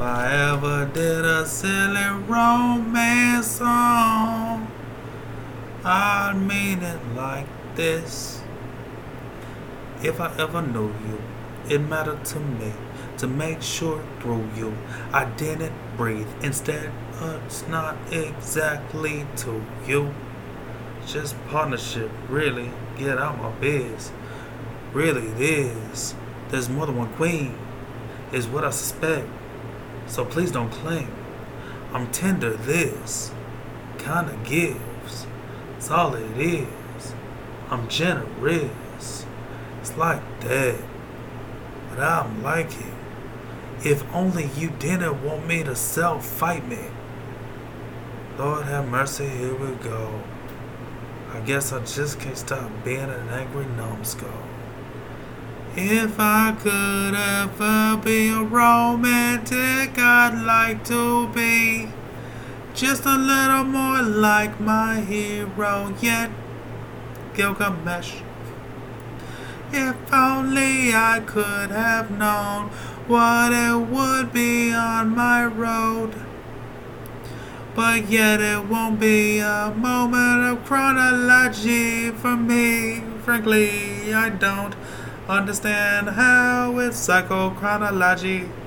If I ever did a silly romance song, I'd mean it like this. If I ever knew you, it mattered to me to make sure through you I didn't breathe. Instead, it's not exactly to you. Just partnership, really. Get out my biz. Really, it is. There's more than one queen, is what I suspect. So please don't claim I'm tender. This kinda gives. It's all it is. I'm generous. It's like that. But I'm like it. If only you didn't want me to self fight me. Lord have mercy, here we go. I guess I just can't stop being an angry numbskull. If I could ever be a romantic, I'd like to be just a little more like my hero, yet Gilgamesh. If only I could have known what it would be on my road. But yet it won't be a moment of chronology for me. Frankly, I don't understand how it's psychochronology.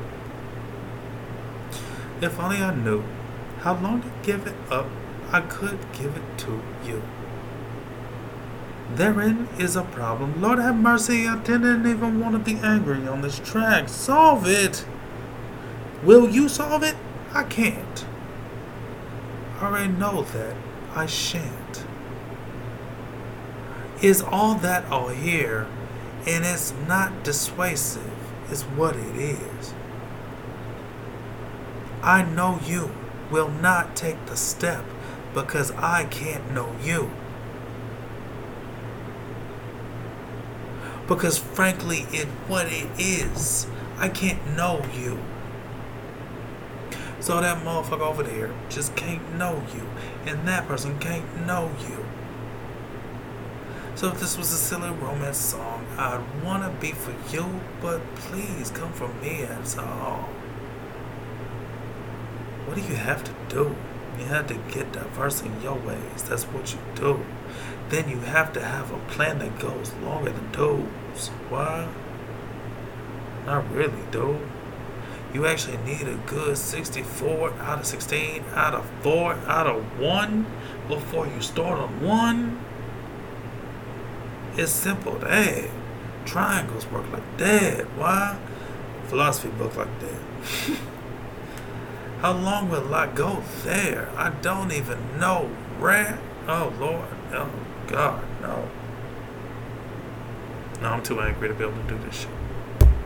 If only I knew how long to give it up, I could give it to you. Therein is a problem. Lord have mercy, I didn't even want to be angry on this track. Solve it! Will you solve it? I can't. I already know that I shan't. Is all that all here, and it's not dissuasive, is what it is. I know you will not take the step because I can't know you. Because frankly, it what it is, I can't know you. So that motherfucker over there just can't know you, and that person can't know you. So if this was a silly romance song, I'd wanna be for you, but please come for me as all. What do you have to do? You have to get diverse in your ways. That's what you do. Then you have to have a plan that goes longer than those. Why? Not really, dude. You actually need a good 64 out of 16 out of 4 out of 1 before you start on 1. It's simple, that. Triangles work like that. Why? Philosophy book like that. How long will I go there? I don't even know. Rat? Oh, Lord. Oh, God, no. No, I'm too angry to be able to do this shit.